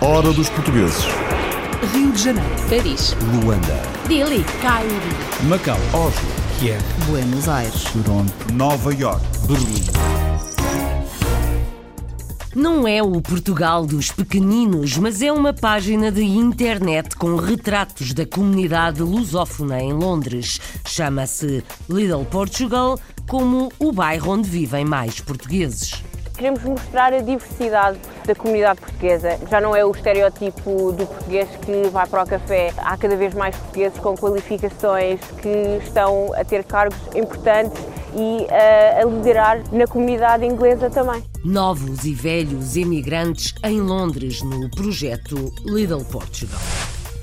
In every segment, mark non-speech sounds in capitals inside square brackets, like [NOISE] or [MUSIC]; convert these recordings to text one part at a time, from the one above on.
Hora dos portugueses. Rio de Janeiro, Paris, Luanda. Dili, Cairo, Macau, Oslo. Kiev, Buenos Aires. Toronto. Nova York. Berlim. Não é o Portugal dos pequeninos, mas é uma página de internet com retratos da comunidade lusófona em Londres. Chama-se Little Portugal, como o bairro onde vivem mais portugueses. Queremos mostrar a diversidade da comunidade portuguesa. Já não é o estereótipo do português que vai para o café. Há cada vez mais portugueses com qualificações que estão a ter cargos importantes e a, a liderar na comunidade inglesa também. Novos e velhos emigrantes em Londres no projeto Little Portugal.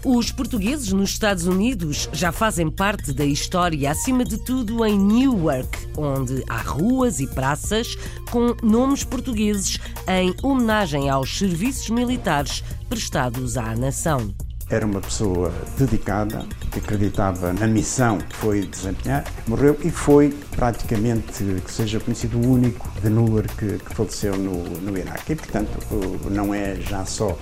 Os portugueses nos Estados Unidos já fazem parte da história, acima de tudo em Newark, onde há ruas e praças com nomes portugueses em homenagem aos serviços militares prestados à nação. Era uma pessoa dedicada, que acreditava na missão que foi desempenhar, morreu e foi praticamente, que seja conhecido, o único de Newark que, que faleceu no, no Iraque. E, portanto, não é já só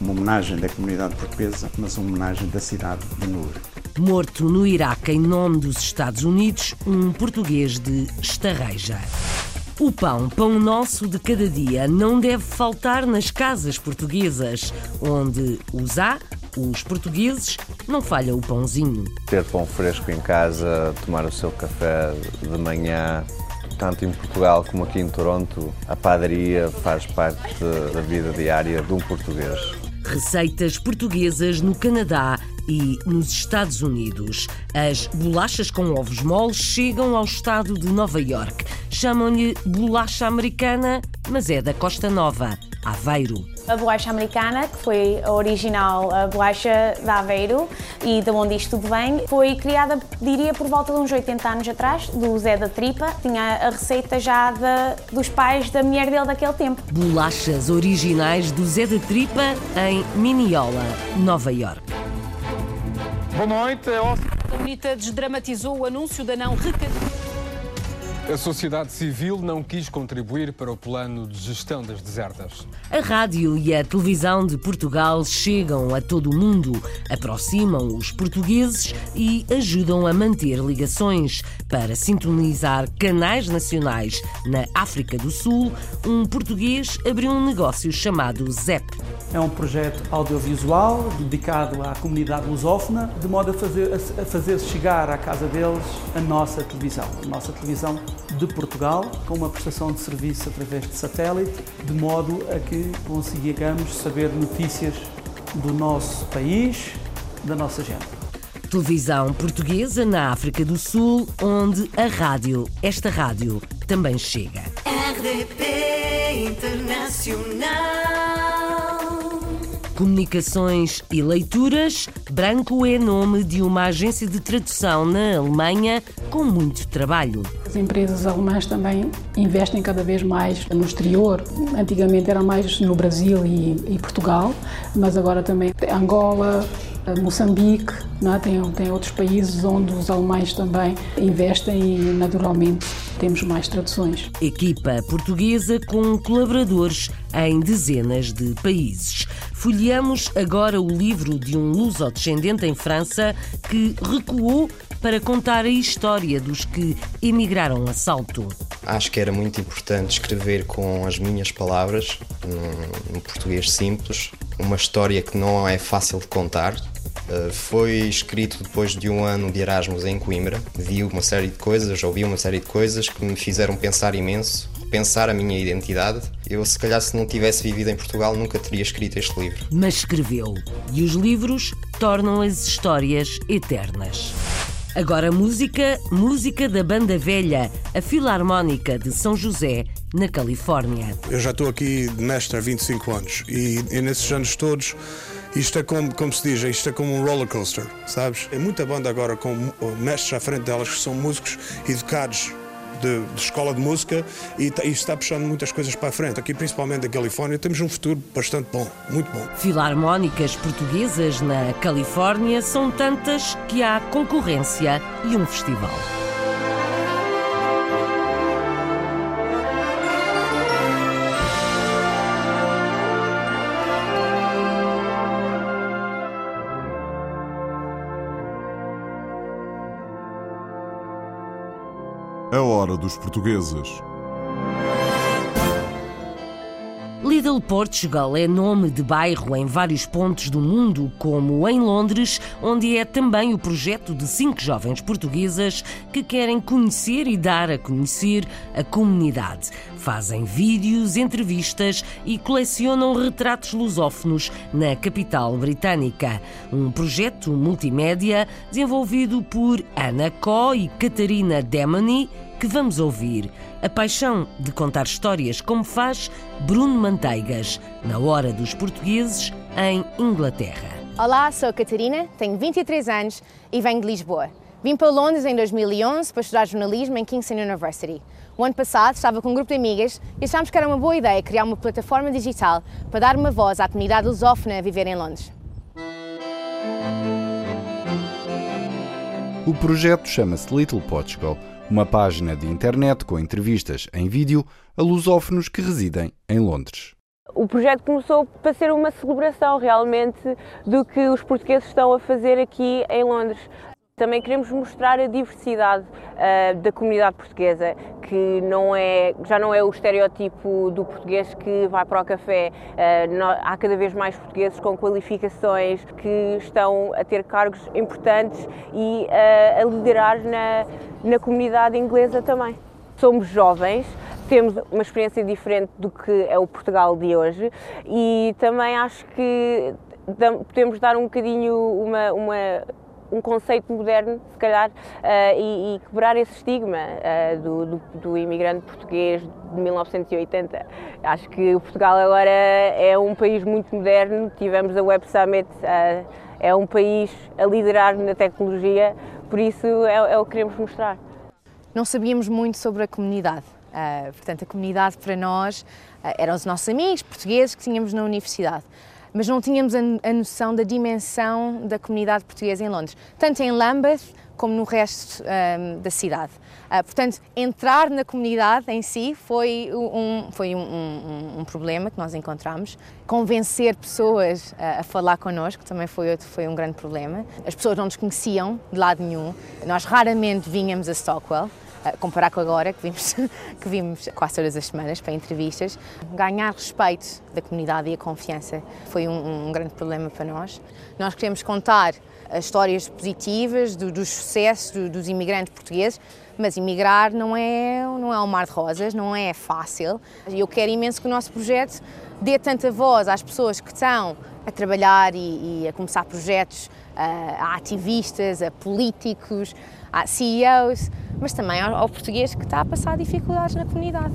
uma homenagem da comunidade portuguesa, mas uma homenagem da cidade de Newark. Morto no Iraque em nome dos Estados Unidos, um português de Estarreja. O pão, pão nosso de cada dia, não deve faltar nas casas portuguesas, onde os há, os portugueses, não falha o pãozinho. Ter pão fresco em casa, tomar o seu café de manhã, tanto em Portugal como aqui em Toronto, a padaria faz parte da vida diária de um português. Receitas portuguesas no Canadá e nos Estados Unidos. As bolachas com ovos moles chegam ao estado de Nova York. Chamam-lhe bolacha americana, mas é da Costa Nova, Aveiro. A bolacha americana, que foi a original a bolacha de Aveiro e de onde isto tudo vem, foi criada, diria, por volta de uns 80 anos atrás, do Zé da Tripa. Tinha a receita já de, dos pais da mulher dele daquele tempo. Bolachas originais do Zé da Tripa em Mineola, Nova York. Boa noite. A UNITA desdramatizou o anúncio da não recadação. A sociedade civil não quis contribuir para o plano de gestão das desertas. A rádio e a televisão de Portugal chegam a todo o mundo, aproximam os portugueses e ajudam a manter ligações. Para sintonizar canais nacionais na África do Sul, um português abriu um negócio chamado ZEP. É um projeto audiovisual dedicado à comunidade lusófona, de modo a fazer, a fazer chegar à casa deles a nossa televisão, a nossa televisão de Portugal, com uma prestação de serviço através de satélite, de modo a que consigamos saber notícias do nosso país, da nossa gente. Televisão portuguesa na África do Sul, onde a rádio, esta rádio, também chega. RDP Internacional. Comunicações e leituras, Branco é nome de uma agência de tradução na Alemanha com muito trabalho. As empresas alemãs também investem cada vez mais no exterior. Antigamente era mais no Brasil e, e Portugal, mas agora também Angola, Moçambique, não é? tem, tem outros países onde os alemães também investem e naturalmente temos mais traduções. Equipa portuguesa com colaboradores em dezenas de países. Folheamos agora o livro de um luso-descendente em França que recuou para contar a história dos que emigraram a salto. Acho que era muito importante escrever com as minhas palavras, num, português simples, uma história que não é fácil de contar. Uh, foi escrito depois de um ano de Erasmus em Coimbra. Vi uma série de coisas, ouvi uma série de coisas que me fizeram pensar imenso, pensar a minha identidade. Eu, se calhar, se não tivesse vivido em Portugal, nunca teria escrito este livro. Mas escreveu. E os livros tornam as histórias eternas. Agora música, música da Banda Velha, a Filarmónica de São José, na Califórnia. Eu já estou aqui de mestre há 25 anos e, e nesses anos todos isto é como, como se diz, isto é como um roller coaster, sabes? É muita banda agora com mestres à frente delas que são músicos educados de, de, escola de música e, e está puxando muitas coisas para a frente. Aqui, principalmente da Califórnia, temos um futuro bastante bom, muito bom. Filarmónicas portuguesas na Califórnia são tantas que há concorrência e um festival. Hora dos portugueses. Little Portugal é nome de bairro em vários pontos do mundo, como em Londres, onde é também o projeto de cinco jovens portuguesas que querem conhecer e dar a conhecer a comunidade. Fazem vídeos, entrevistas e colecionam retratos lusófonos na capital britânica. Um projeto multimédia desenvolvido por Ana Có e Catarina Demony que vamos ouvir a paixão de contar histórias, como faz Bruno Manteigas, na Hora dos Portugueses, em Inglaterra. Olá, sou a Catarina, tenho 23 anos e venho de Lisboa. Vim para Londres em 2011 para estudar jornalismo em Kingston University. O ano passado estava com um grupo de amigas e achámos que era uma boa ideia criar uma plataforma digital para dar uma voz à comunidade lusófona a viver em Londres. O projeto chama-se Little Portugal uma página de internet com entrevistas em vídeo a lusófonos que residem em Londres. O projeto começou para ser uma celebração realmente do que os portugueses estão a fazer aqui em Londres. Também queremos mostrar a diversidade uh, da comunidade portuguesa, que não é, já não é o estereotipo do português que vai para o café. Uh, não, há cada vez mais portugueses com qualificações que estão a ter cargos importantes e uh, a liderar na, na comunidade inglesa também. Somos jovens, temos uma experiência diferente do que é o Portugal de hoje e também acho que podemos dar um bocadinho uma, uma um conceito moderno, se calhar, uh, e, e, quebrar esse estigma uh, do, do, do, imigrante português de 1980. Acho que Portugal agora é um país muito moderno, tivemos a Web Summit, uh, é um país a liderar na tecnologia, por isso é, é o que queremos mostrar. Não sabíamos muito sobre a comunidade. portanto, a comunidade para nós eram os nossos amigos portugueses que tínhamos na universidade mas não tínhamos a, a noção da dimensão da comunidade portuguesa em Londres, tanto em Lambeth como no resto um, da cidade. Uh, portanto, entrar na comunidade em si foi, um, foi um, um, um problema que nós encontramos. Convencer pessoas a, a falar connosco também foi, outro, foi um grande problema. As pessoas não nos conheciam de lado nenhum. Nós raramente vínhamos a Stockwell comparar com agora, que vimos, [LAUGHS] que vimos quase todas as semanas para entrevistas. Ganhar respeito da comunidade e a confiança foi um, um grande problema para nós. Nós queremos contar as histórias positivas do, dos sucessos do, dos imigrantes portugueses, mas imigrar não é, não é um mar de rosas, não é fácil. Eu quero imenso que o nosso projeto dê tanta voz às pessoas que estão a trabalhar e, e a começar projetos, a, a ativistas, a políticos, a CEOs, mas também ao, ao português que está a passar dificuldades na comunidade.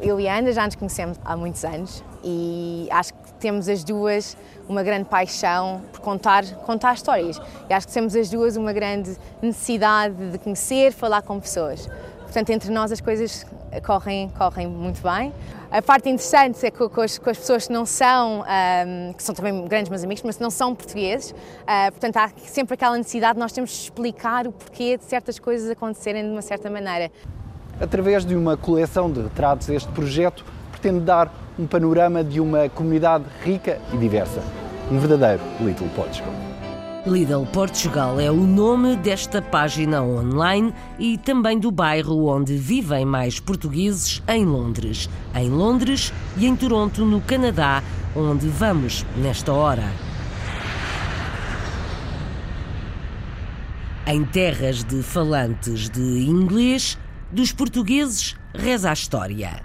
Eu e a Ana já nos conhecemos há muitos anos e acho que temos as duas uma grande paixão por contar, contar histórias. E acho que temos as duas uma grande necessidade de conhecer, falar com pessoas. Portanto, entre nós as coisas correm, correm muito bem. A parte interessante é que com as, com as pessoas que não são, um, que são também grandes meus amigos, mas não são portugueses, uh, portanto há sempre aquela necessidade de nós temos de explicar o porquê de certas coisas acontecerem de uma certa maneira. Através de uma coleção de retratos, este projeto pretende dar um panorama de uma comunidade rica e diversa. Um verdadeiro Little Portugal. Lidl Portugal é o nome desta página online e também do bairro onde vivem mais portugueses em Londres. Em Londres e em Toronto, no Canadá, onde vamos nesta hora. Em terras de falantes de inglês, dos portugueses reza a história.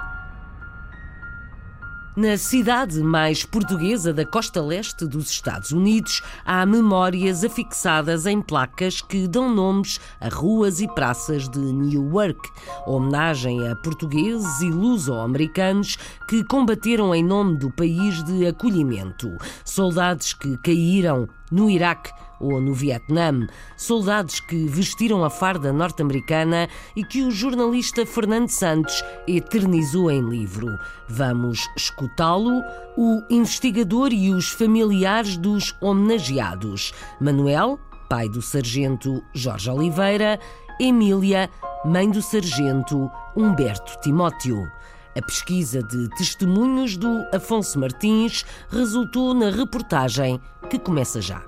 Na cidade mais portuguesa da costa leste dos Estados Unidos, há memórias afixadas em placas que dão nomes a ruas e praças de Newark, homenagem a portugueses e luso-americanos que combateram em nome do país de acolhimento, soldados que caíram no Iraque ou no Vietnã, soldados que vestiram a farda norte-americana e que o jornalista Fernando Santos eternizou em livro. Vamos escutá-lo, o investigador e os familiares dos homenageados. Manuel, pai do sargento Jorge Oliveira, Emília, mãe do sargento Humberto Timóteo. A pesquisa de testemunhos do Afonso Martins resultou na reportagem que começa já.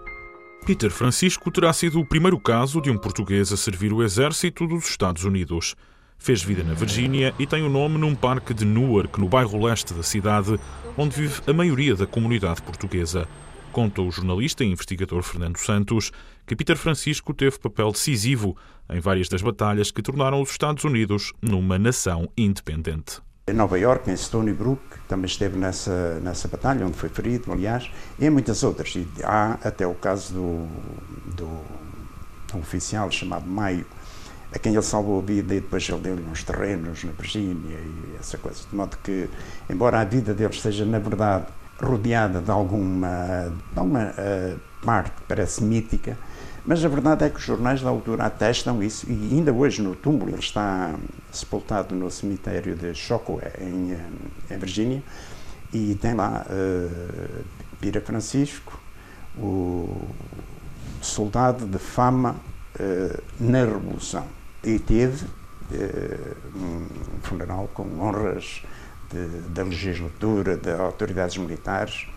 Peter Francisco terá sido o primeiro caso de um português a servir o exército dos Estados Unidos. Fez vida na Virgínia e tem o nome num parque de Newark, no bairro leste da cidade, onde vive a maioria da comunidade portuguesa. Conta o jornalista e investigador Fernando Santos que Peter Francisco teve papel decisivo em várias das batalhas que tornaram os Estados Unidos numa nação independente. Em Nova York, em Stony Brook, também esteve nessa, nessa batalha, onde foi ferido, aliás, e em muitas outras. E há até o caso do, do um oficial chamado Maio, a quem ele salvou a vida e depois ele deu-lhe uns terrenos na Virgínia e essa coisa. De modo que, embora a vida dele esteja, na verdade, rodeada de alguma, de alguma uh, parte que parece mítica, mas a verdade é que os jornais da altura atestam isso e ainda hoje no túmulo ele está sepultado no cemitério de Chocoway, em, em Virgínia, e tem lá uh, Pira Francisco, o soldado de fama uh, na Revolução. E teve uh, um funeral com honras da legislatura, de autoridades militares.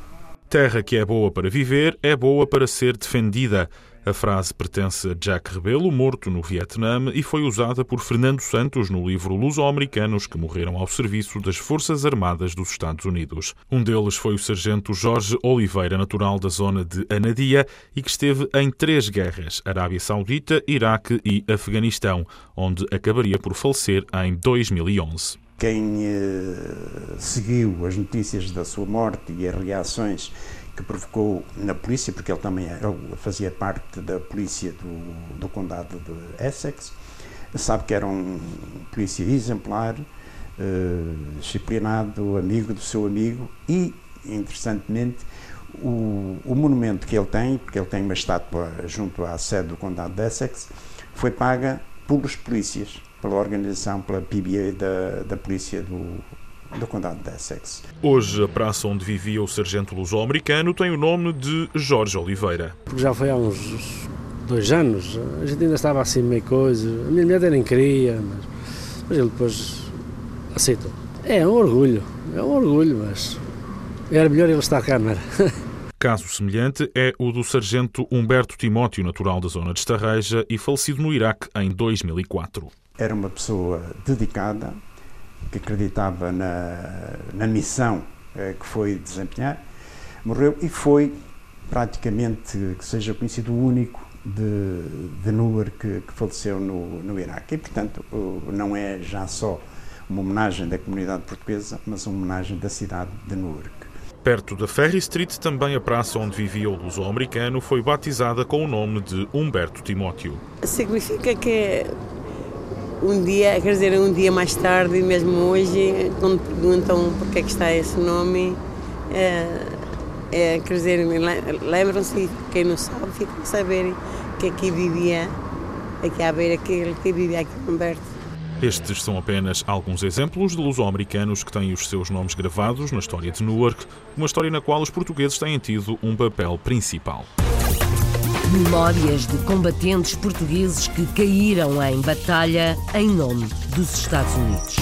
Terra que é boa para viver, é boa para ser defendida. A frase pertence a Jack Rebelo, morto no Vietnã, e foi usada por Fernando Santos no livro Luso-Americanos que morreram ao serviço das Forças Armadas dos Estados Unidos. Um deles foi o sargento Jorge Oliveira, natural da zona de Anadia e que esteve em três guerras: Arábia Saudita, Iraque e Afeganistão, onde acabaria por falecer em 2011 quem eh, seguiu as notícias da sua morte e as reações que provocou na polícia, porque ele também ele fazia parte da polícia do, do condado de Essex, sabe que era um polícia exemplar, eh, disciplinado, amigo do seu amigo e, interessantemente, o, o, monumento que ele tem, porque ele tem uma estátua junto à sede do condado de Essex, foi paga pelos polícias pela organização, pela PBA da, da polícia do, do condado de Essex. Hoje, a praça onde vivia o sargento luso-americano tem o nome de Jorge Oliveira. Porque já foi há uns dois anos, a gente ainda estava assim meio coisa, a minha mulher nem queria, mas, mas ele depois aceitou. É um orgulho, é um orgulho, mas era melhor ele estar cá, não era? [LAUGHS] Caso semelhante é o do sargento Humberto Timóteo, natural da zona de Estarreja e falecido no Iraque em 2004. Era uma pessoa dedicada, que acreditava na, na missão eh, que foi desempenhar, morreu e foi praticamente, que seja conhecido, o único de, de Newark que, que faleceu no, no Iraque. E, portanto, não é já só uma homenagem da comunidade portuguesa, mas uma homenagem da cidade de Newark. Perto da Ferry Street, também a praça onde vivia o luso-americano foi batizada com o nome de Humberto Timóteo. Significa que um dia, quer dizer, um dia mais tarde, mesmo hoje, quando perguntam porque é que está esse nome, é, é, quer dizer, lembram-se, quem não sabe, ficam a saber que aqui vivia, aqui à beira, aquele que vivia aqui Humberto. Estes são apenas alguns exemplos de luso-americanos que têm os seus nomes gravados na história de Newark, uma história na qual os portugueses têm tido um papel principal. Memórias de combatentes portugueses que caíram em batalha em nome dos Estados Unidos.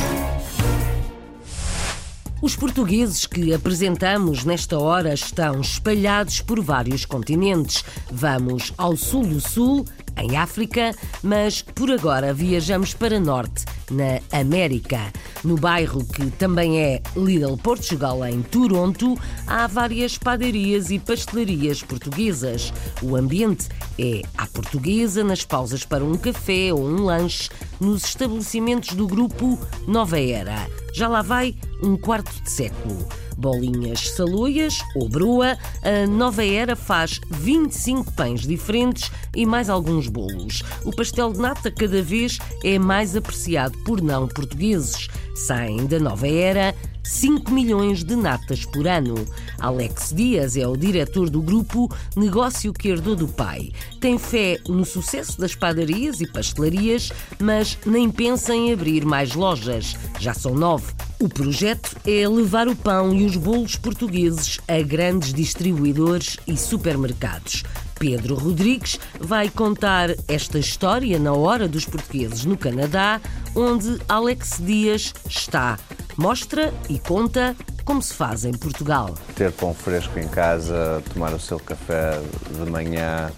Os portugueses que apresentamos nesta hora estão espalhados por vários continentes. Vamos ao sul do sul, em África, mas por agora viajamos para norte, na América. No bairro que também é Little Portugal, em Toronto, há várias padarias e pastelarias portuguesas. O ambiente é à portuguesa, nas pausas para um café ou um lanche, nos estabelecimentos do grupo Nova Era. Já lá vai um quarto de século bolinhas saloias ou broa, a Nova Era faz 25 pães diferentes e mais alguns bolos. O pastel de nata cada vez é mais apreciado por não portugueses. Saem da Nova Era 5 milhões de natas por ano. Alex Dias é o diretor do grupo Negócio que herdou do pai. Tem fé no sucesso das padarias e pastelarias, mas nem pensa em abrir mais lojas. Já são nove. O projeto é levar o pão e os bolos portugueses a grandes distribuidores e supermercados. Pedro Rodrigues vai contar esta história na Hora dos Portugueses no Canadá, onde Alex Dias está. Mostra e conta como se faz em Portugal. Ter pão fresco em casa, tomar o seu café de manhã,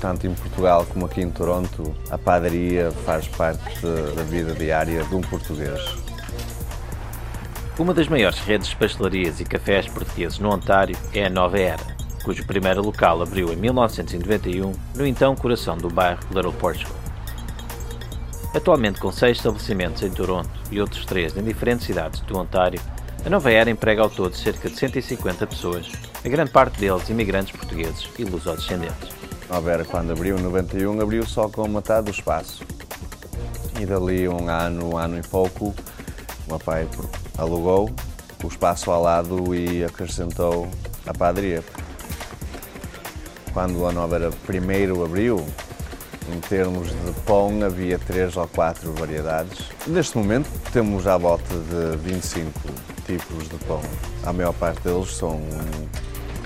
tanto em Portugal como aqui em Toronto, a padaria faz parte da vida diária de um português. Uma das maiores redes de pastelarias e cafés portugueses no Ontário é a Nova Era, cujo primeiro local abriu em 1991 no então coração do bairro Little Portugal. Atualmente com seis estabelecimentos em Toronto e outros três em diferentes cidades do Ontário, a Nova Era emprega ao todo cerca de 150 pessoas, a grande parte deles imigrantes portugueses e lusodescendentes. Nova Era, quando abriu em 91, abriu só com metade do espaço. E dali um ano, um ano e pouco, o meu pai alugou o espaço ao lado e acrescentou a padaria. Quando a Era primeiro abriu, em termos de pão, havia três ou quatro variedades. Neste momento, temos à volta de 25 tipos de pão. A maior parte deles são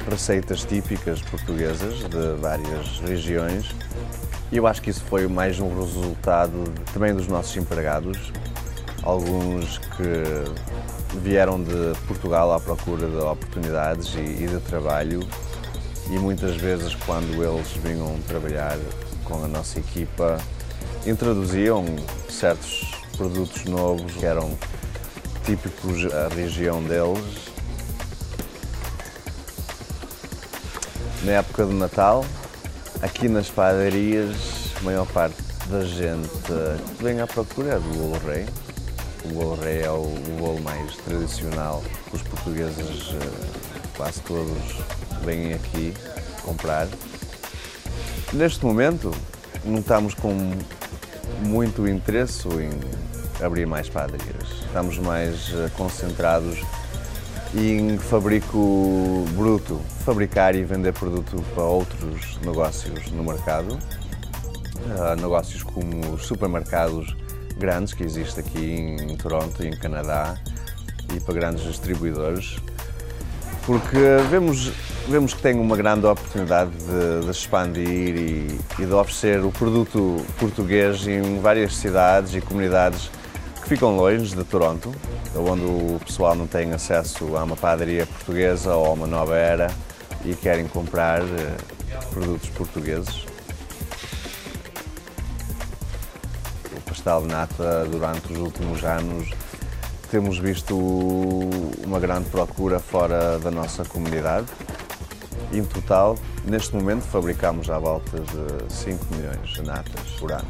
receitas típicas portuguesas de várias regiões. E eu acho que isso foi mais um resultado também dos nossos empregados, alguns que vieram de Portugal à procura de oportunidades e de trabalho e muitas vezes quando eles vinham trabalhar com a nossa equipa introduziam certos produtos novos que eram típicos da região deles. Na época de Natal, aqui nas padarias, a maior parte da gente vem à procura é do bolo rei. O bolo é o bolo mais tradicional os portugueses quase todos vêm aqui comprar. Neste momento, não estamos com muito interesse em abrir mais padarias. Estamos mais eh, concentrados em fabrico bruto, fabricar e vender produto para outros negócios no mercado. Uh, negócios como os supermercados grandes que existem aqui em Toronto e em Canadá e para grandes distribuidores, porque vemos vemos que tem uma grande oportunidade de, de expandir e, e, de oferecer o produto português em várias cidades e comunidades que ficam longe de Toronto, onde o pessoal não tem acesso a uma padaria portuguesa ou a uma nova era e querem comprar eh, produtos portugueses. Nata, durante os últimos anos, temos visto uma grande procura fora da nossa comunidade. Em total, neste momento, fabricamos à volta de 5 milhões de natas por ano.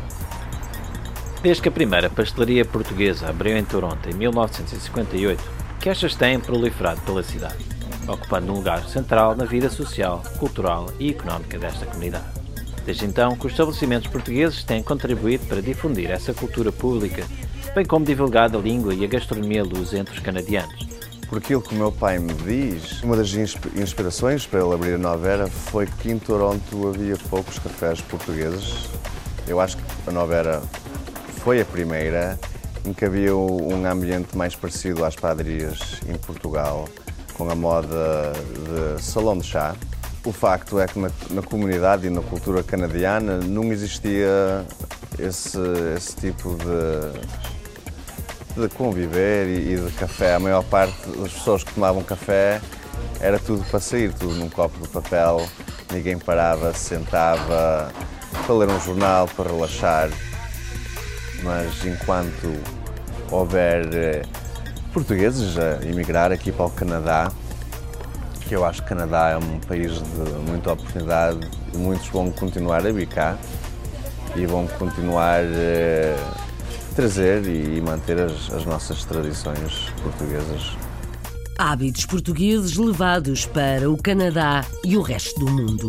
Desde que a primeira pastelaria portuguesa abriu em Toronto em 1958, queixas têm proliferado pela cidade, ocupando um lugar central na vida social, cultural e económica desta comunidade. Desde então, que os estabelecimentos portugueses têm contribuído para difundir essa cultura pública, bem como divulgado a língua e a gastronomia luz entre os canadianos, por aquilo que o meu pai me diz, uma das inspirações para ele abrir a Nova Era foi que em Toronto havia poucos cafés portugueses. Eu acho que a Nova Era foi a primeira em que havia um ambiente mais parecido às padarias em Portugal, com a moda de salão de chá. O facto é que na, na comunidade e na cultura canadiana não existia esse, esse tipo de de conviver e, de café. A maior parte das pessoas que tomavam café era tudo para sair, tudo num copo de papel, ninguém parava, se sentava para ler um jornal, para relaxar. Mas enquanto houver eh, portugueses a emigrar aqui para o Canadá, que eu acho que o Canadá é um país de muita oportunidade e muitos vão continuar a bicar e vão continuar eh, trazer e manter as, as nossas tradições portuguesas. Hábitos portugueses levados para o Canadá e o resto do mundo.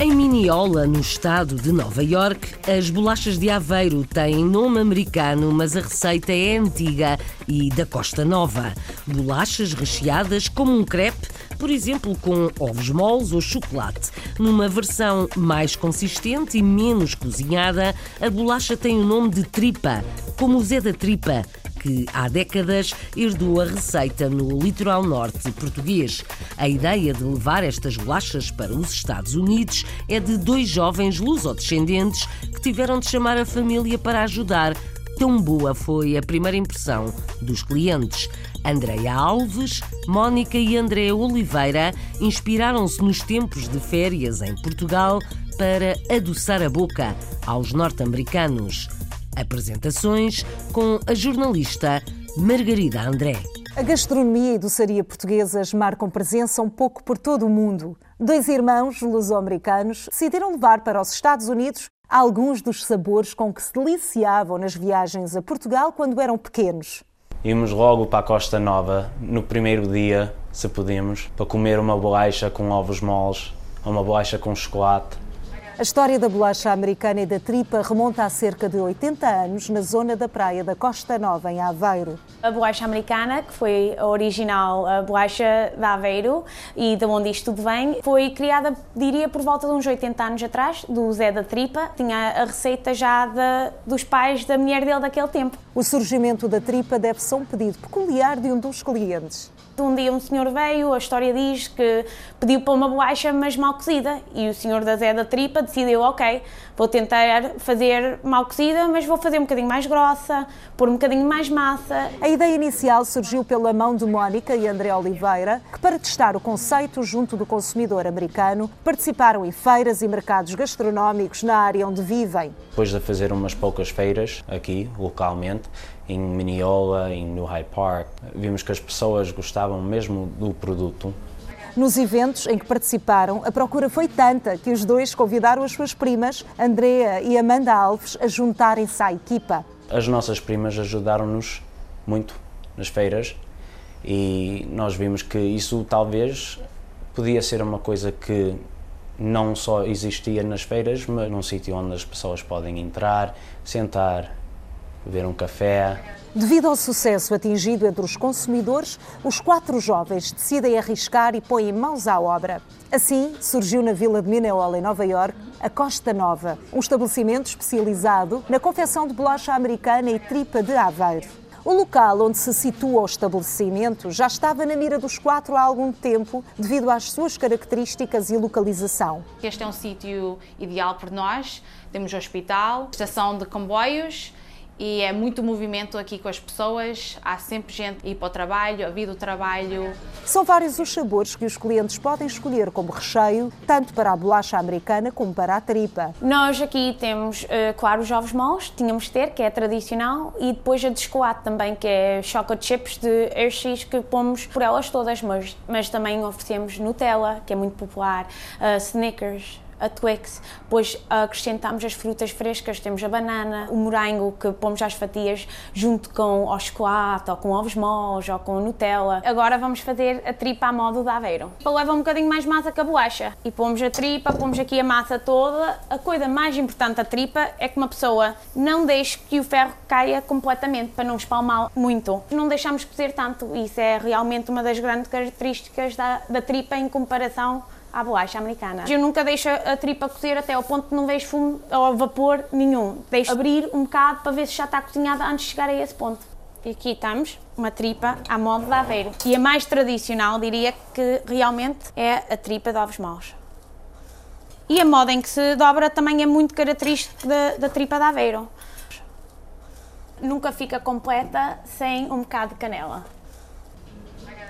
Em Mineola, no estado de Nova York, as bolachas de Aveiro têm nome americano, mas a receita é antiga e da Costa Nova. Bolachas recheadas como um crepe, por exemplo, com ovos moles ou chocolate. Numa versão mais consistente e menos cozinhada, a bolacha tem o nome de tripa, como o Zé da Tripa, que há décadas herdou a receita no litoral norte português. A ideia de levar estas bolachas para os Estados Unidos é de dois jovens lusodescendentes que tiveram de chamar a família para ajudar. Tão boa foi a primeira impressão dos clientes. Andreia Alves, Mónica e André Oliveira inspiraram-se nos tempos de férias em Portugal para adoçar a boca aos norte-americanos. Apresentações com a jornalista Margarida André. A gastronomia e doçaria portuguesas marcam presença um pouco por todo o mundo. Dois irmãos luso-americanos decidiram levar para os Estados Unidos alguns dos sabores com que se deliciavam nas viagens a Portugal quando eram pequenos. Íamos logo para a Costa Nova, no primeiro dia, se podíamos, para comer uma bolacha com ovos moles, uma bolacha com chocolate. A história da bolacha americana e da tripa remonta a cerca de 80 anos na zona da praia da Costa Nova, em Aveiro. A bolacha americana, que foi a original a bolacha de Aveiro e de onde isto tudo vem, foi criada, diria, por volta de uns 80 anos atrás, do Zé da Tripa. Tinha a receita já de, dos pais da mulher dele daquele tempo. O surgimento da tripa deve-se a um pedido peculiar de um dos clientes. Um dia um senhor veio, a história diz que pediu para uma bolacha, mas mal cozida. E o senhor da Zé da Tripa decidiu, ok, vou tentar fazer mal cozida, mas vou fazer um bocadinho mais grossa, pôr um bocadinho mais massa. A ideia inicial surgiu pela mão de Mónica e André Oliveira, que para testar o conceito junto do consumidor americano, participaram em feiras e mercados gastronómicos na área onde vivem. Depois de fazer umas poucas feiras aqui, localmente, em Mineola, em New Hyde Park, vimos que as pessoas gostavam mesmo do produto. Nos eventos em que participaram, a procura foi tanta que os dois convidaram as suas primas, Andrea e Amanda Alves, a juntarem-se à equipa. As nossas primas ajudaram-nos muito nas feiras e nós vimos que isso talvez podia ser uma coisa que não só existia nas feiras, mas num sítio onde as pessoas podem entrar, sentar, beber um café. Devido ao sucesso atingido entre os consumidores, os quatro jovens decidem arriscar e põem mãos à obra. Assim, surgiu na vila de Mineola, em Nova York, a Costa Nova, um estabelecimento especializado na confecção de bolacha americana e tripa de Aveiro. O local onde se situa o estabelecimento já estava na mira dos quatro há algum tempo, devido às suas características e localização. Este é um sítio ideal para nós. Temos hospital, estação de comboios, e é muito movimento aqui com as pessoas. Há sempre gente a ir para o trabalho, a vir do trabalho. São vários os sabores que os clientes podem escolher como recheio, tanto para a bolacha americana como para a tripa. Nós aqui temos, eh, claro, os ovos moles, tínhamos de ter, que é tradicional, e depois a de chocolate também, que é chocolate chips de Hershey's, que pomos por elas todas, mas, mas também oferecemos Nutella, que é muito popular, uh, Snickers, a Twix, depois acrescentamos as frutas frescas, temos a banana, o morango que pomos às fatias junto com o chocolate, ou com ovos moles, ou com Nutella. Agora vamos fazer a tripa à modo de Aveiro. Leva um bocadinho mais massa que a bolacha. E pomos a tripa, pomos aqui a massa toda. A coisa mais importante da tripa é que uma pessoa não deixe que o ferro caia completamente, para não espalmar muito. Não deixamos cozer tanto, isso é realmente uma das grandes características da, da tripa em comparação à bolacha americana. Eu nunca deixo a tripa cozer até ao ponto de não vejo fumo ou vapor nenhum. Deixo abrir um bocado para ver se já está cozinhada antes de chegar a esse ponto. E aqui estamos, uma tripa à modo de aveiro. E a mais tradicional, diria que realmente é a tripa de ovos maus. E a moda em que se dobra também é muito característico da, da tripa de aveiro. Nunca fica completa sem um bocado de canela.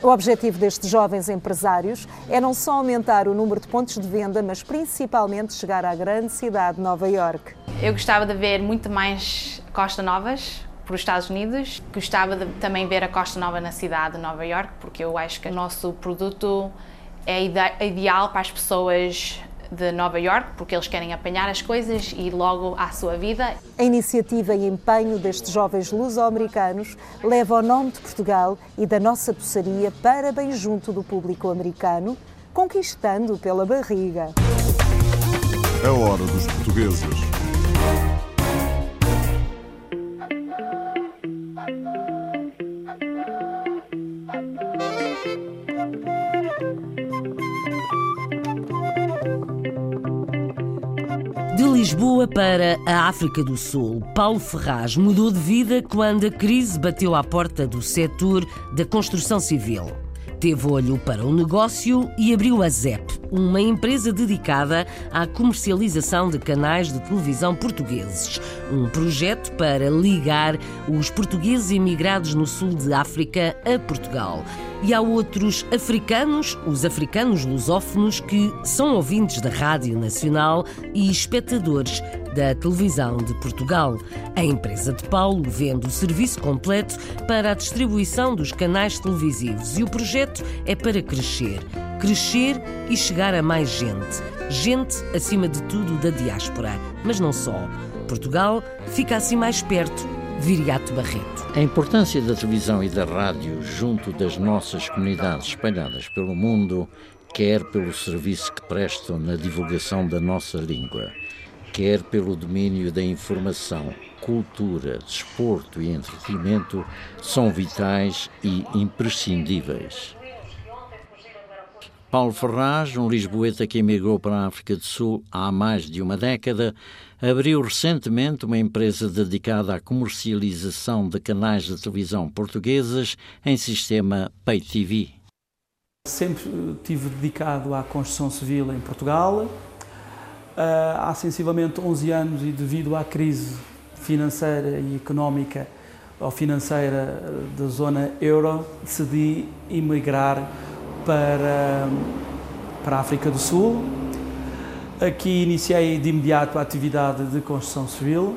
O objetivo destes jovens empresários é não só aumentar o número de pontos de venda, mas principalmente chegar à grande cidade de Nova York. Eu gostava de ver muito mais Costa Novas para os Estados Unidos. Gostava de também ver a Costa Nova na cidade de Nova York, porque eu acho que o nosso produto é ideal para as pessoas de Nova York, porque eles querem apanhar as coisas e logo à sua vida. A iniciativa e empenho destes jovens luso-americanos leva o nome de Portugal e da nossa doçaria para bem junto do público americano, conquistando pela barriga. A hora dos portugueses. Lisboa para a África do Sul, Paulo Ferraz mudou de vida quando a crise bateu à porta do setor da construção civil. Teve olho para o negócio e abriu a ZEP, uma empresa dedicada à comercialização de canais de televisão portugueses. Um projeto para ligar os portugueses emigrados no sul de África a Portugal. E há outros africanos, os africanos lusófonos, que são ouvintes da Rádio Nacional e espectadores da televisão de Portugal. A empresa de Paulo vende o serviço completo para a distribuição dos canais televisivos e o projeto é para crescer. Crescer e chegar a mais gente. Gente, acima de tudo, da diáspora. Mas não só. Portugal fica assim mais perto Viriato Barreto. A importância da televisão e da rádio junto das nossas comunidades espalhadas pelo mundo, quer pelo serviço que prestam na divulgação da nossa língua, quer pelo domínio da informação, cultura, desporto e entretenimento, são vitais e imprescindíveis. Paulo Ferraz, um lisboeta que emigrou para a África do Sul há mais de uma década, abriu recentemente uma empresa dedicada à comercialização de canais de televisão portugueses em sistema Pay TV. Sempre tive dedicado à construção civil em Portugal. Ah, há sensivelmente 11 anos e devido à crise financeira e económica ou financeira da zona euro, decidi emigrar para, para a África do Sul. Aqui iniciei de imediato a atividade de construção civil.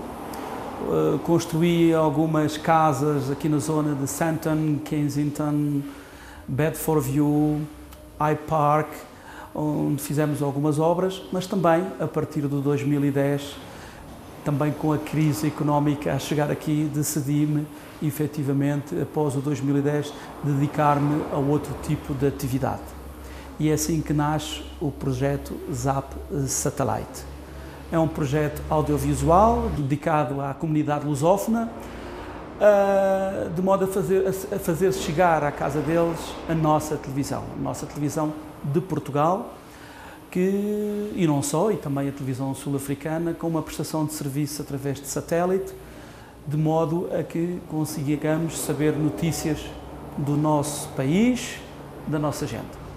Uh, construí algumas casas aqui na zona de Santon, Kensington, Bedford View, High Park, onde fizemos algumas obras, mas também a partir de 2010, também com a crise económica a chegar aqui, decidi-me efetivamente, após o 2010, dedicar-me a outro tipo de atividade. E é assim que nasce o projeto ZAP Satellite. É um projeto audiovisual dedicado à comunidade lusófona, ah, de modo a fazer, a fazer chegar à casa deles a nossa televisão, a nossa televisão de Portugal, que, e não só, e também a televisão sul-africana, com uma prestação de serviço através de satélite, de modo a que consigamos saber notícias do nosso país, da nossa gente.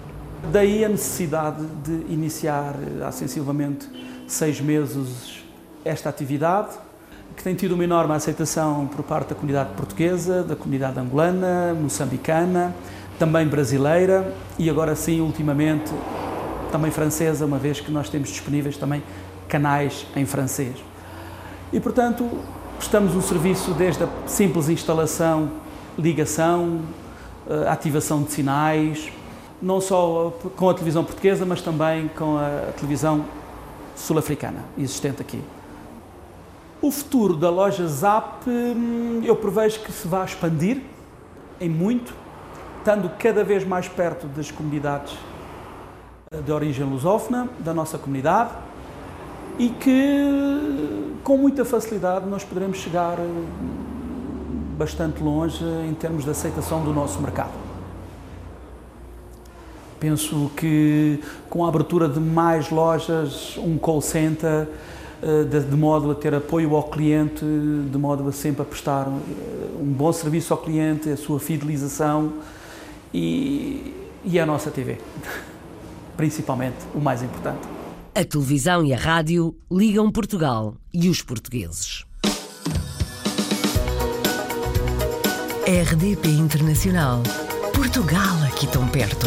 Daí a necessidade de iniciar há sensivelmente seis meses esta atividade, que tem tido uma enorme aceitação por parte da comunidade portuguesa, da comunidade angolana, moçambicana, também brasileira e agora sim, ultimamente, também francesa, uma vez que nós temos disponíveis também canais em francês. E, portanto, Prestamos um serviço desde a simples instalação, ligação, eh, ativação de sinais, não só com a televisão portuguesa, mas também com a televisão sul-africana existente aqui. O futuro da loja Zap hum, eu prevejo que se vai expandir em muito, estando cada vez mais perto das comunidades eh, de origem lusófona, da nossa comunidade, e que com muita facilidade nós poderemos chegar eh, bastante longe em termos de aceitação do nosso mercado. Penso que com a abertura de mais lojas, um call center, eh, de, modo a ter apoio ao cliente, de modo a sempre a prestar eh, um bom serviço ao cliente, a sua fidelização e, e a nossa TV, [LAUGHS] principalmente, o mais importante. A televisão e a rádio ligam Portugal e os portugueses. RDP Internacional. Portugal aqui tão perto.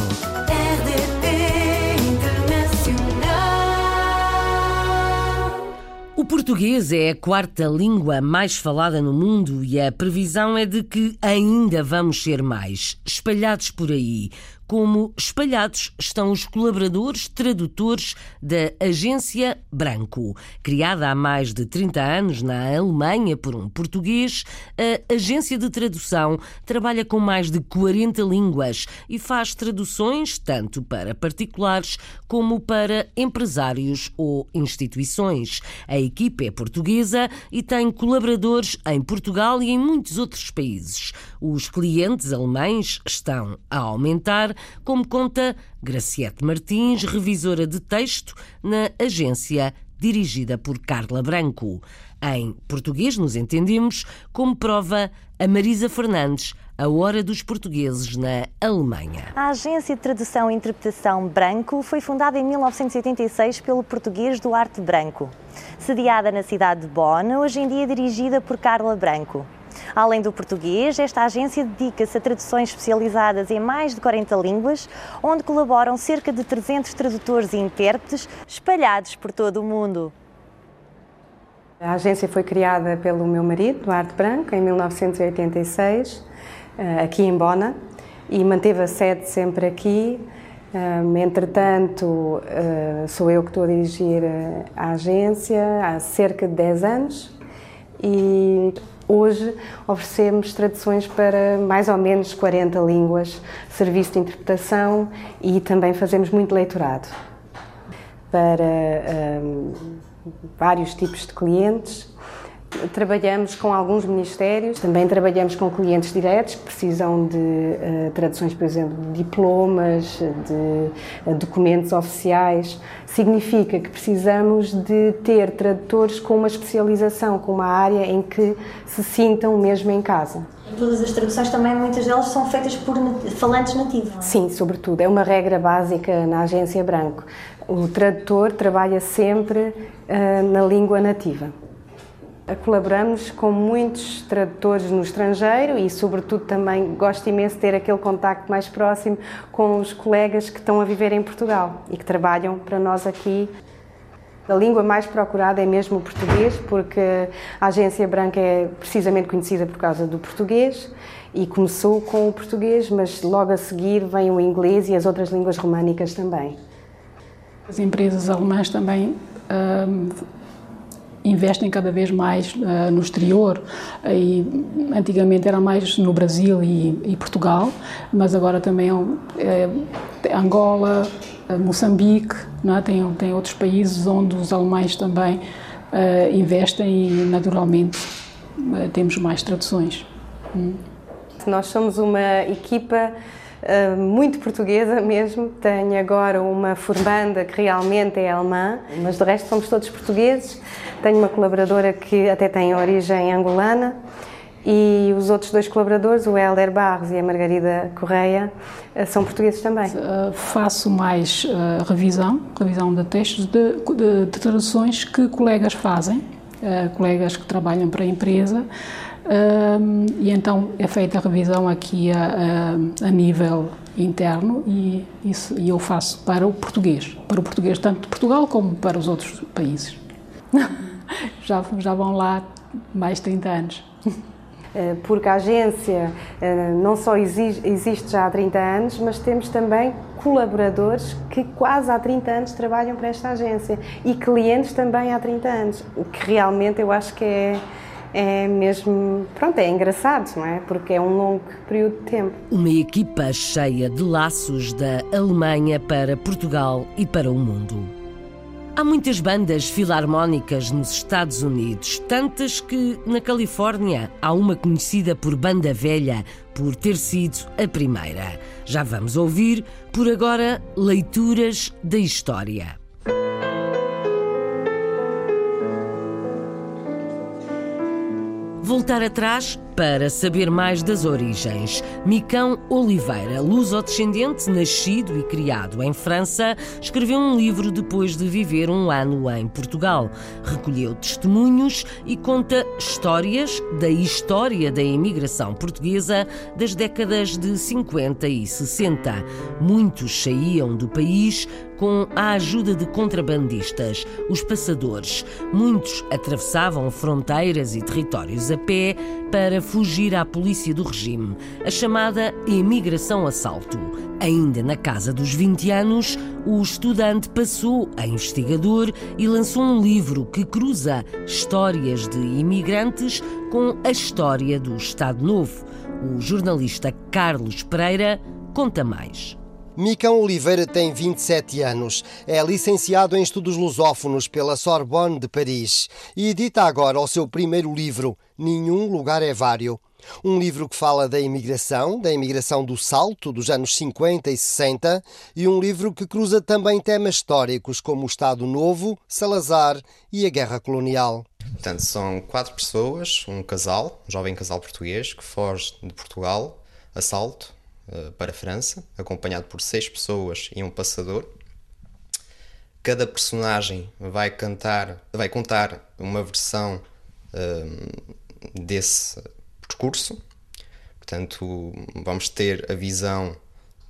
O português é a quarta língua mais falada no mundo e a previsão é de que ainda vamos ser mais, espalhados por aí, como espalhados estão os colaboradores tradutores da Agência Branco. Criada há mais de 30 anos na Alemanha por um português, a agência de tradução trabalha com mais de 40 línguas e faz traduções tanto para particulares como para empresários ou instituições. A equipe é portuguesa e tem colaboradores em Portugal e em muitos outros países. Os clientes alemães estão a aumentar como conta Graciete Martins, revisora de texto na agência dirigida por Carla Branco. Em português, nos entendemos, como prova a Marisa Fernandes, A Hora dos Portugueses na Alemanha. A Agência de Tradução e Interpretação Branco foi fundada em 1986 pelo português Duarte Branco. Sediada na cidade de Bonn, hoje em dia dirigida por Carla Branco. Além do português, esta agência dedica-se a traduções especializadas em mais de 40 línguas, onde colaboram cerca de 300 tradutores e intérpretes espalhados por todo o mundo. A agência foi criada pelo meu marido, Duarte Branco, em 1986, eh, aqui em Bona, e manteve a sede sempre aqui. Entretanto, eh, sou eu que estou a dirigir eh, a agência há cerca de 10 anos e hoje oferecemos traduções para mais ou menos 40 línguas, serviço de interpretação e também fazemos muito leitorado para um, vários tipos de clientes. Trabalhamos com alguns ministérios, também trabalhamos com clientes diretos que precisam de uh, traduções, por exemplo, de diplomas, de uh, documentos oficiais. Significa que precisamos de ter tradutores com uma especialização, com uma área em que se sintam mesmo em casa. Todas as traduções também, muitas delas são feitas por falantes nativos. É? Sim, sobretudo. É uma regra básica na agência Branco. O tradutor trabalha sempre uh, na língua nativa. Colaboramos com muitos tradutores no estrangeiro e, sobretudo, também gosto imenso de ter aquele contacto mais próximo com os colegas que estão a viver em Portugal e que trabalham para nós aqui. A língua mais procurada é mesmo o português, porque a Agência Branca é precisamente conhecida por causa do português e começou com o português, mas logo a seguir vem o inglês e as outras línguas românicas também. As empresas alemãs também hum, investem cada vez mais uh, no exterior. E, antigamente era mais no Brasil e, e Portugal, mas agora também é, é Angola, eh, Moçambique, não é? tem, tem outros países onde os alemães também uh, investem e naturalmente uh, temos mais traduções. Hum. Nós somos uma equipa muito portuguesa mesmo. Tenho agora uma formanda que realmente é alemã, mas de resto somos todos portugueses. Tenho uma colaboradora que até tem origem angolana e os outros dois colaboradores, o Helder Barros e a Margarida Correia, uh, são portugueses também. Uh, faço mais revisão, revisão de textos de, de, de traduções que colegas fazem, colegas que trabalham para a empresa um, e então é feita a revisão aqui a, a, a nível interno e, isso, e eu faço para o português, para o português tanto de Portugal como para os outros países. [LAUGHS] já, já vão lá mais de 30 anos. [LAUGHS] Eh, porque a agência eh, não só existe já há 30 anos, mas temos também colaboradores que quase há 30 anos trabalham para esta agência e clientes também há 30 anos, o que realmente eu acho que é é mesmo, pronto, é engraçado, não é? Porque é um longo período de tempo. Uma equipa cheia de laços da Alemanha para Portugal e para o mundo. Há muitas bandas filarmónicas nos Estados Unidos, tantas que na Califórnia há uma conhecida por Banda Velha, por ter sido a primeira. Já vamos ouvir, por agora, leituras da história. Voltar atrás para saber mais das origens, Micão Oliveira, luso-descendente, nascido e criado em França, escreveu um livro depois de viver um ano em Portugal. Recolheu testemunhos e conta histórias da história da imigração portuguesa das décadas de 50 e 60. Muitos saíam do país com a ajuda de contrabandistas, os passadores. Muitos atravessavam fronteiras e territórios a pé para fugir à polícia do regime, a chamada imigração assalto. Ainda na casa dos 20 anos, o estudante passou a investigador e lançou um livro que cruza histórias de imigrantes com a história do Estado Novo. O jornalista Carlos Pereira conta mais. Micão Oliveira tem 27 anos, é licenciado em estudos lusófonos pela Sorbonne de Paris e edita agora o seu primeiro livro, Nenhum Lugar é Vário. Um livro que fala da imigração, da imigração do salto dos anos 50 e 60, e um livro que cruza também temas históricos como o Estado Novo, Salazar e a Guerra Colonial. Portanto, são quatro pessoas, um casal, um jovem casal português, que foge de Portugal assalto para a França, acompanhado por seis pessoas e um passador. Cada personagem vai cantar, vai contar uma versão desse percurso. Portanto, vamos ter a visão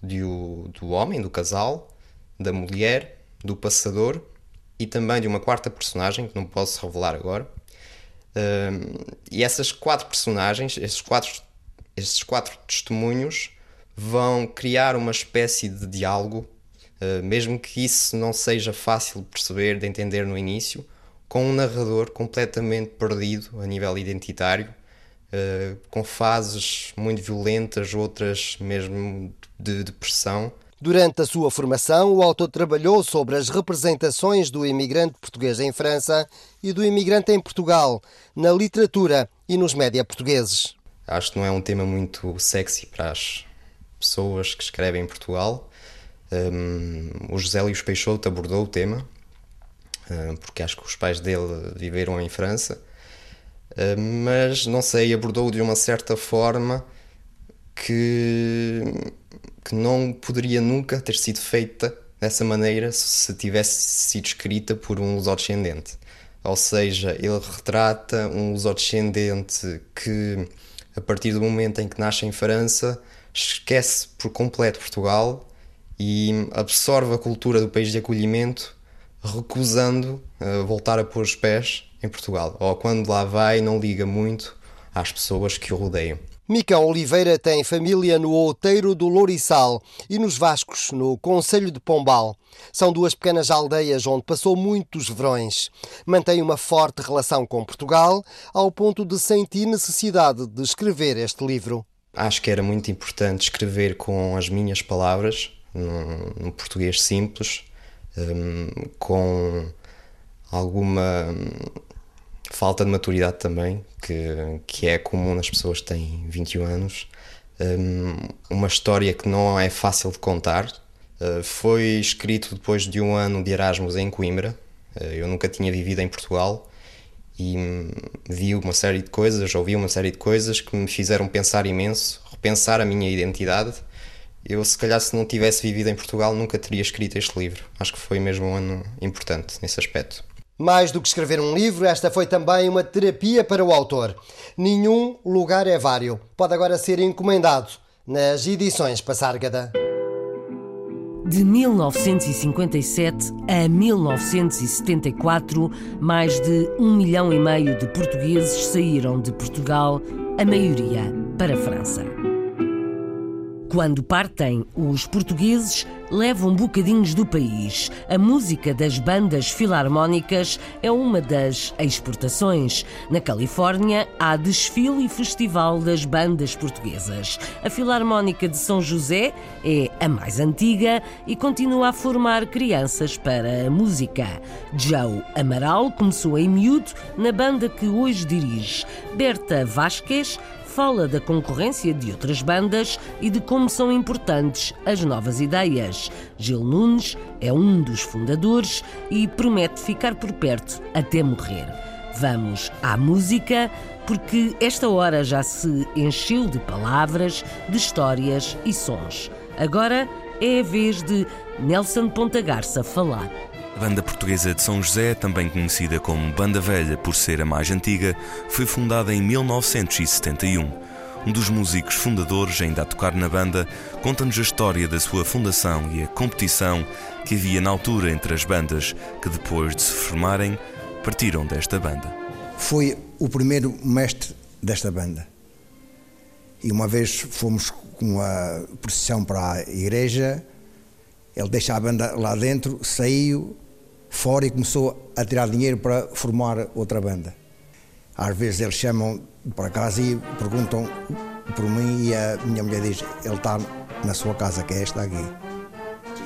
do, do homem, do casal, da mulher, do passador e também de uma quarta personagem que não posso revelar agora. e essas quatro personagens, esses quatro, esses quatro testemunhos, vão criar uma espécie de diálogo, uh, mesmo que isso não seja fácil de perceber, de entender no início, com um narrador completamente perdido a nível identitário, uh, com fases muito violentas, outras mesmo de depressão. Durante a sua formação, o autor trabalhou sobre as representações do imigrante português em França e do imigrante em Portugal, na literatura e nos média portugueses. Acho que não é um tema muito sexy para as pessoas que escrevem em Portugal. Um, o José Luís Peixoto abordou o tema porque acho que os pais dele viveram em França, mas não sei, abordou de uma certa forma que, que não poderia nunca ter sido feita dessa maneira se tivesse sido escrita por um lusodescendente. Ou seja, ele retrata um lusodescendente que, a partir do momento em que nasce em França, esquece por completo Portugal e absorve a cultura do país de acolhimento recusando uh, voltar a pôr os pés em Portugal. Ou quando lá vai, não liga muito às pessoas que o rodeiam. Mica Oliveira tem família no Outeiro do Louriçal e nos Vascos, no Conselho de Pombal. São duas pequenas aldeias onde passou muitos verões. Mantém uma forte relação com Portugal, ao ponto de sentir necessidade de escrever este livro. Acho que era muito importante escrever com as minhas palavras, num, num português simples, um, com alguma falta de maturidade também, que, que é comum nas pessoas que têm 21 anos. Um, uma história que não é fácil de contar. Uh, foi escrito depois de um ano de Erasmus em Coimbra. Uh, eu nunca tinha vivido em Portugal e um, vi uma série de coisas, ouvi uma série de coisas que me fizeram pensar imenso, repensar a minha identidade eu, se calhar, se não tivesse vivido em Portugal, nunca teria escrito este livro. Acho que foi mesmo um ano importante nesse aspecto. Mais do que escrever um livro, esta foi também uma terapia para o autor. Nenhum lugar é vário. Pode agora ser encomendado nas edições Passárgada. De 1957 a 1974, mais de um milhão e meio de portugueses saíram de Portugal, a maioria para a França. Quando partem, os portugueses levam bocadinhos do país. A música das bandas filarmónicas é uma das exportações. Na Califórnia, há desfile e festival das bandas portuguesas. A Filarmónica de São José é a mais antiga e continua a formar crianças para a música. Joe Amaral começou em miúdo na banda que hoje dirige. Berta Vasquez fala da concorrência de outras bandas e de como são importantes as novas ideias. Gil Nunes é um dos fundadores e promete ficar por perto até morrer. Vamos à música, porque esta hora já se encheu de palavras, de histórias e sons. Agora é a vez de Nelson Ponta Garça falar. A banda portuguesa de São José, também conhecida como Banda Velha por ser a mais antiga, foi fundada em 1971. Um dos músicos fundadores, ainda a tocar na banda, conta-nos a história da sua fundação e a competição que havia na altura entre as bandas que, depois de se formarem, partiram desta banda. Foi o primeiro mestre desta banda. E uma vez fomos com a procissão para a igreja, ele deixa a banda lá dentro, saiu, fora e começou a tirar dinheiro para formar outra banda. Às vezes eles chamam para casa e perguntam por mim e a minha mulher diz, ele está na sua casa, que é esta aqui.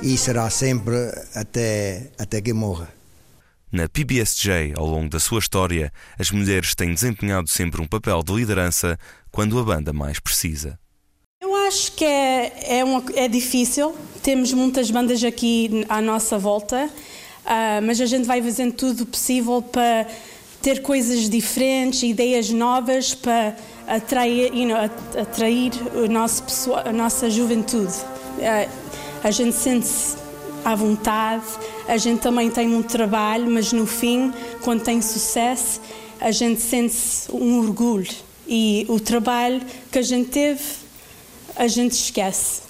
E será sempre até, até que morra. Na PBSJ, ao longo da sua história, as mulheres têm desempenhado sempre um papel de liderança quando a banda mais precisa. Eu acho que é, é, uma, é difícil, temos muitas bandas aqui à nossa volta Uh, mas a gente vai fazendo tudo o possível para ter coisas diferentes, ideias novas, para atrair, you know, atrair o nosso, a nossa juventude. A gente sente-se à vontade, a gente também tem muito trabalho, mas no fim, quando tem sucesso, a gente sente-se um orgulho. E o trabalho que a gente teve, a gente esquece.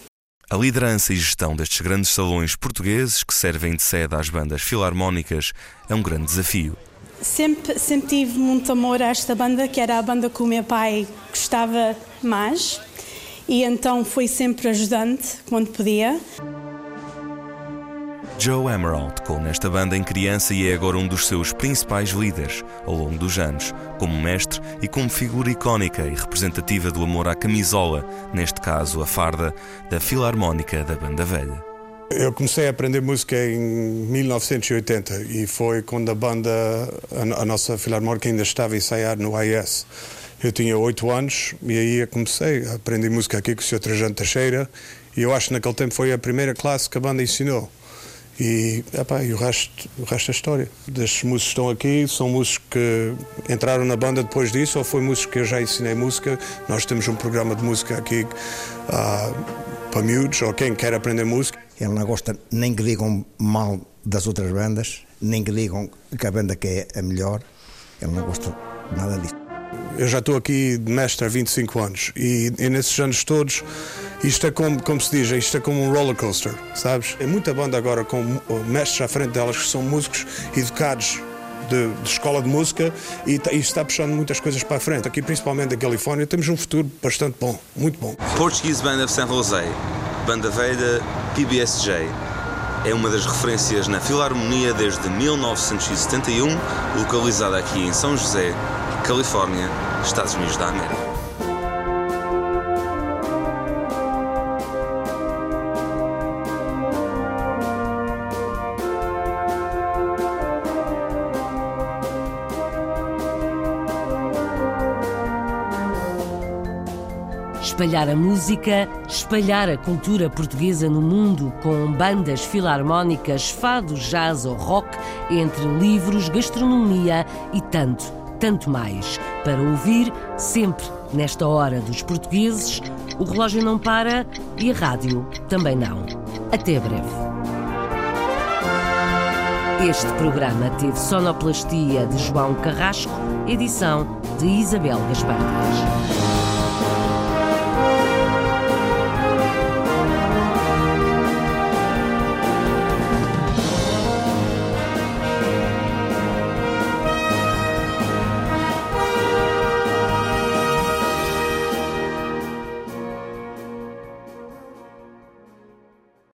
A liderança e gestão destes grandes salões portugueses que servem de sede às bandas filarmónicas é um grande desafio. Sempre, sempre tive muito amor a esta banda, que era a banda que o meu pai gostava mais, e então fui sempre ajudante quando podia. Joe Emerald tocou nesta banda em criança e é agora um dos seus principais líderes ao longo dos anos, como mestre e como figura icónica e representativa do amor à camisola, neste caso a farda, da Filarmónica da Banda Velha. Eu comecei a aprender música em 1980 e foi quando a banda, a, nossa Filarmónica ainda estava a ensaiar no AIS. Eu tinha oito anos e aí comecei a aprender música aqui com o Sr. Trajano Teixeira e eu acho que naquele tempo foi a primeira classe que a banda ensinou. E, epá, e o, resto, o resto é história. Destes músicos que estão aqui, são músicos que entraram na banda depois disso, ou foi músicos que eu já ensinei música. Nós temos um programa de música aqui uh, para miúdos, ou quem quer aprender música. Ele não gosta nem que digam mal das outras bandas, nem que digam que a banda que é a melhor. Ele não gosta nada disso. Eu já estou aqui de mestre há 25 anos e, e nesses anos todos isto é como, como se diz, isto é como um roller coaster, sabes? É muita banda agora com mestres à frente delas que são músicos educados de, de, escola de música e, e está puxando muitas coisas para a frente. Aqui, principalmente da Califórnia, temos um futuro bastante bom, muito bom. Portuguese Band of San Jose, banda velha PBSJ. É uma das referências na Filarmonia desde 1971, localizada aqui em São José, Califórnia, Estados Unidos da América. Espalhar a música, espalhar a cultura portuguesa no mundo com bandas filarmónicas, fado, jazz ou rock, entre livros, gastronomia e tanto, tanto mais. Para ouvir sempre nesta hora dos portugueses, o relógio não para e a rádio também não. Até breve. Este programa teve sonoplastia de João Carrasco, edição de Isabel Gaspardas.